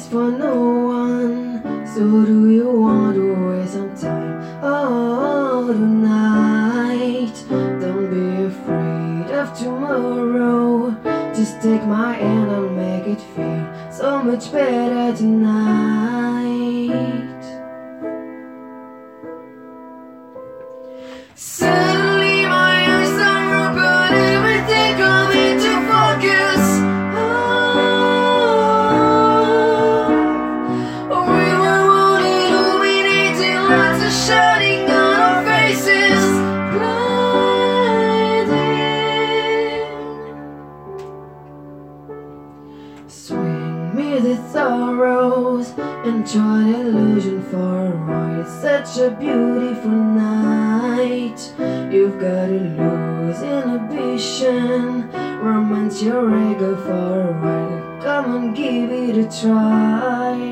for no one. So do you want to waste some time? Oh, tonight. Don't be afraid of tomorrow. Just take my hand and make it feel so much better tonight. Suddenly Swing me the sorrows, enjoy the illusion for a. It's such a beautiful night. You've got to lose inhibition, romance your ego for a. Come on, give it a try.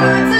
Words